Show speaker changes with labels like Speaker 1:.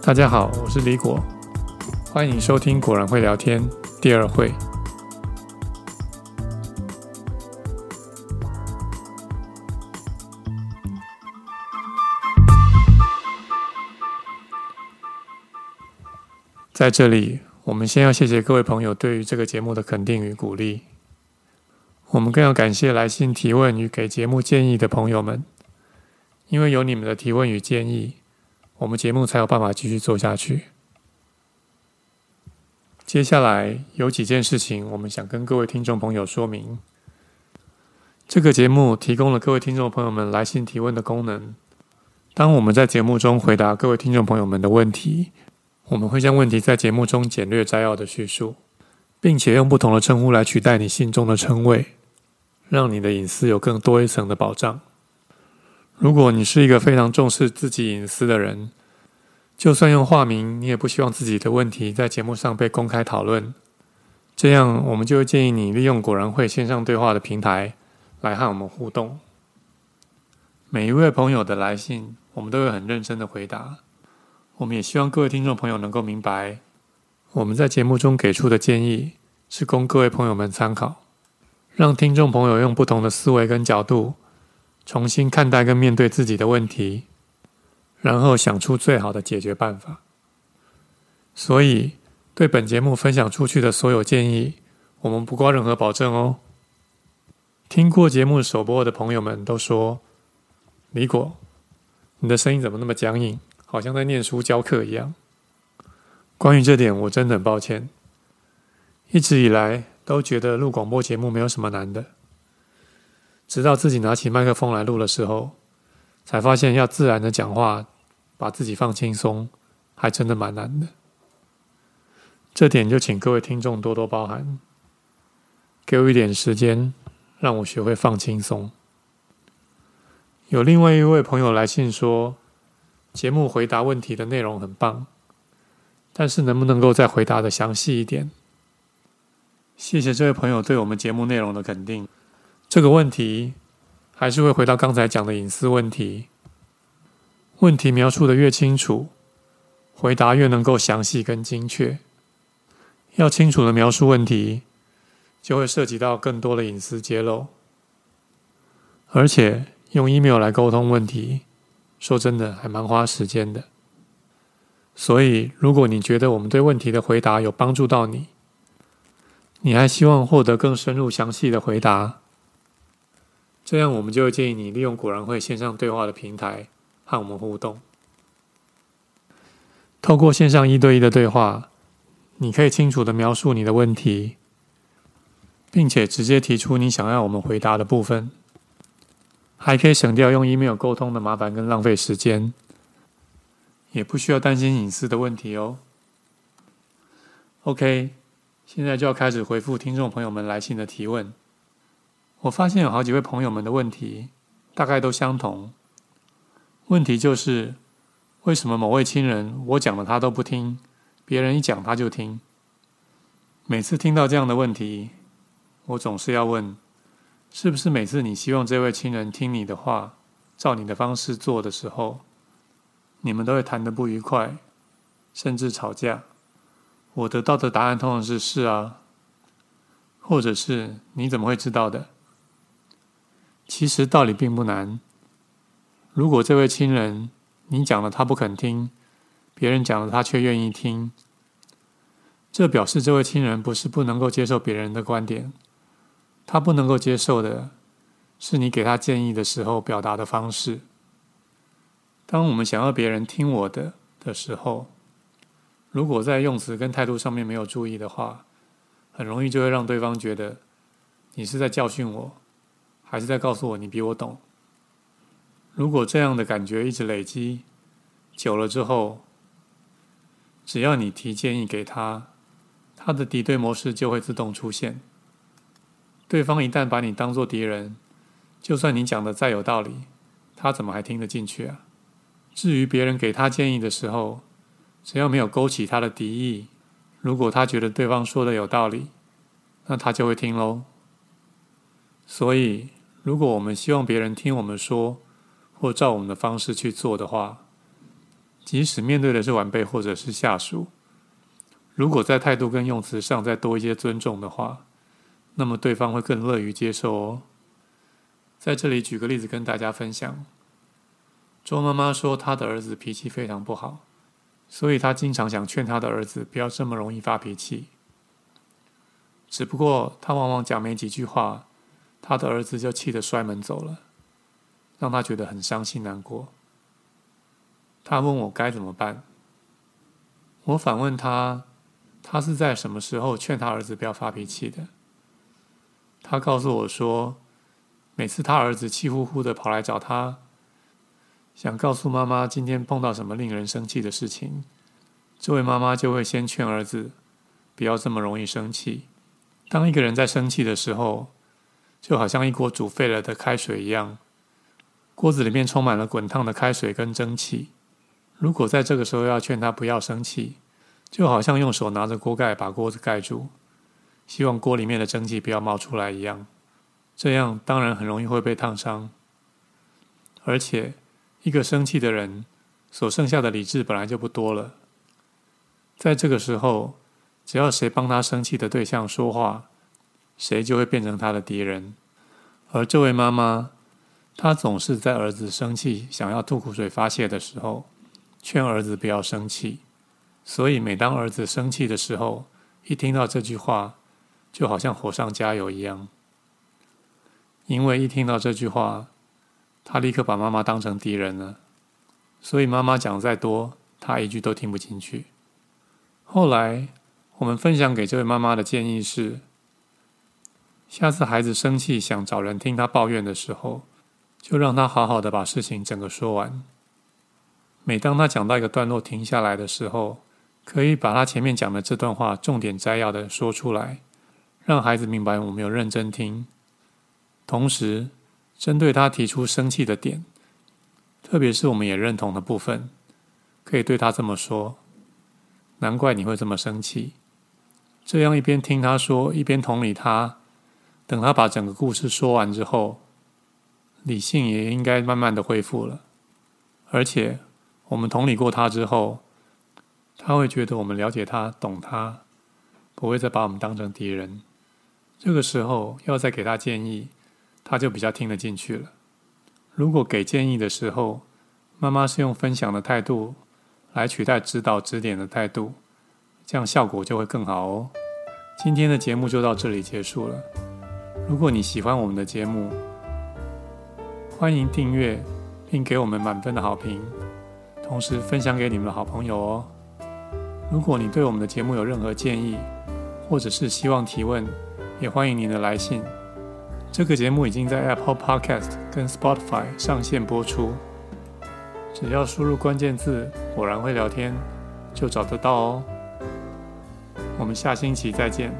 Speaker 1: 大家好，我是李果，欢迎收听《果然会聊天》第二会。在这里，我们先要谢谢各位朋友对于这个节目的肯定与鼓励。我们更要感谢来信提问与给节目建议的朋友们，因为有你们的提问与建议。我们节目才有办法继续做下去。接下来有几件事情，我们想跟各位听众朋友说明。这个节目提供了各位听众朋友们来信提问的功能。当我们在节目中回答各位听众朋友们的问题，我们会将问题在节目中简略摘要的叙述，并且用不同的称呼来取代你信中的称谓，让你的隐私有更多一层的保障。如果你是一个非常重视自己隐私的人，就算用化名，你也不希望自己的问题在节目上被公开讨论。这样，我们就会建议你利用果然会线上对话的平台来和我们互动。每一位朋友的来信，我们都会很认真的回答。我们也希望各位听众朋友能够明白，我们在节目中给出的建议是供各位朋友们参考，让听众朋友用不同的思维跟角度。重新看待跟面对自己的问题，然后想出最好的解决办法。所以，对本节目分享出去的所有建议，我们不挂任何保证哦。听过节目首播的朋友们都说：“李果，你的声音怎么那么僵硬，好像在念书教课一样。”关于这点，我真的很抱歉。一直以来都觉得录广播节目没有什么难的。直到自己拿起麦克风来录的时候，才发现要自然的讲话，把自己放轻松，还真的蛮难的。这点就请各位听众多多包涵，给我一点时间，让我学会放轻松。有另外一位朋友来信说，节目回答问题的内容很棒，但是能不能够再回答的详细一点？谢谢这位朋友对我们节目内容的肯定。这个问题还是会回到刚才讲的隐私问题。问题描述的越清楚，回答越能够详细跟精确。要清楚的描述问题，就会涉及到更多的隐私揭露。而且用 email 来沟通问题，说真的还蛮花时间的。所以，如果你觉得我们对问题的回答有帮助到你，你还希望获得更深入详细的回答，这样，我们就建议你利用果然会线上对话的平台和我们互动。透过线上一对一的对话，你可以清楚地描述你的问题，并且直接提出你想要我们回答的部分，还可以省掉用 email 沟通的麻烦跟浪费时间，也不需要担心隐私的问题哦。OK，现在就要开始回复听众朋友们来信的提问。我发现有好几位朋友们的问题大概都相同。问题就是，为什么某位亲人我讲了他都不听，别人一讲他就听？每次听到这样的问题，我总是要问：是不是每次你希望这位亲人听你的话，照你的方式做的时候，你们都会谈得不愉快，甚至吵架？我得到的答案通常是是啊，或者是你怎么会知道的？其实道理并不难。如果这位亲人你讲了他不肯听，别人讲了他却愿意听，这表示这位亲人不是不能够接受别人的观点，他不能够接受的是你给他建议的时候表达的方式。当我们想要别人听我的的时候，如果在用词跟态度上面没有注意的话，很容易就会让对方觉得你是在教训我。还是在告诉我你比我懂。如果这样的感觉一直累积久了之后，只要你提建议给他，他的敌对模式就会自动出现。对方一旦把你当作敌人，就算你讲的再有道理，他怎么还听得进去啊？至于别人给他建议的时候，只要没有勾起他的敌意，如果他觉得对方说的有道理，那他就会听喽。所以，如果我们希望别人听我们说，或照我们的方式去做的话，即使面对的是晚辈或者是下属，如果在态度跟用词上再多一些尊重的话，那么对方会更乐于接受哦。在这里举个例子跟大家分享。周妈妈说，她的儿子脾气非常不好，所以她经常想劝她的儿子不要这么容易发脾气。只不过她往往讲没几句话，她的儿子就气得摔门走了，让她觉得很伤心难过。她问我该怎么办，我反问她，她是在什么时候劝她儿子不要发脾气的？他告诉我说，每次他儿子气呼呼的跑来找他，想告诉妈妈今天碰到什么令人生气的事情，这位妈妈就会先劝儿子不要这么容易生气。当一个人在生气的时候，就好像一锅煮沸了的开水一样，锅子里面充满了滚烫的开水跟蒸汽。如果在这个时候要劝他不要生气，就好像用手拿着锅盖把锅子盖住，希望锅里面的蒸汽不要冒出来一样。这样当然很容易会被烫伤，而且一个生气的人所剩下的理智本来就不多了。在这个时候，只要谁帮他生气的对象说话，谁就会变成他的敌人。而这位妈妈，她总是在儿子生气、想要吐苦水发泄的时候，劝儿子不要生气。所以每当儿子生气的时候，一听到这句话，就好像火上加油一样。因为一听到这句话，他立刻把妈妈当成敌人了，所以妈妈讲再多，他一句都听不进去。后来，我们分享给这位妈妈的建议是：下次孩子生气想找人听他抱怨的时候，就让他好好的把事情整个说完。每当他讲到一个段落停下来的时候，可以把他前面讲的这段话重点摘要的说出来，让孩子明白我们有认真听。同时，针对他提出生气的点，特别是我们也认同的部分，可以对他这么说：“难怪你会这么生气。”这样一边听他说，一边同理他。等他把整个故事说完之后，理性也应该慢慢的恢复了。而且，我们同理过他之后，他会觉得我们了解他、懂他，不会再把我们当成敌人。这个时候，要再给他建议。他就比较听得进去了。如果给建议的时候，妈妈是用分享的态度来取代指导指点的态度，这样效果就会更好哦。今天的节目就到这里结束了。如果你喜欢我们的节目，欢迎订阅并给我们满分的好评，同时分享给你们的好朋友哦。如果你对我们的节目有任何建议，或者是希望提问，也欢迎您的来信。这个节目已经在 Apple Podcast 跟 Spotify 上线播出，只要输入关键字“果然会聊天”，就找得到哦。我们下星期再见。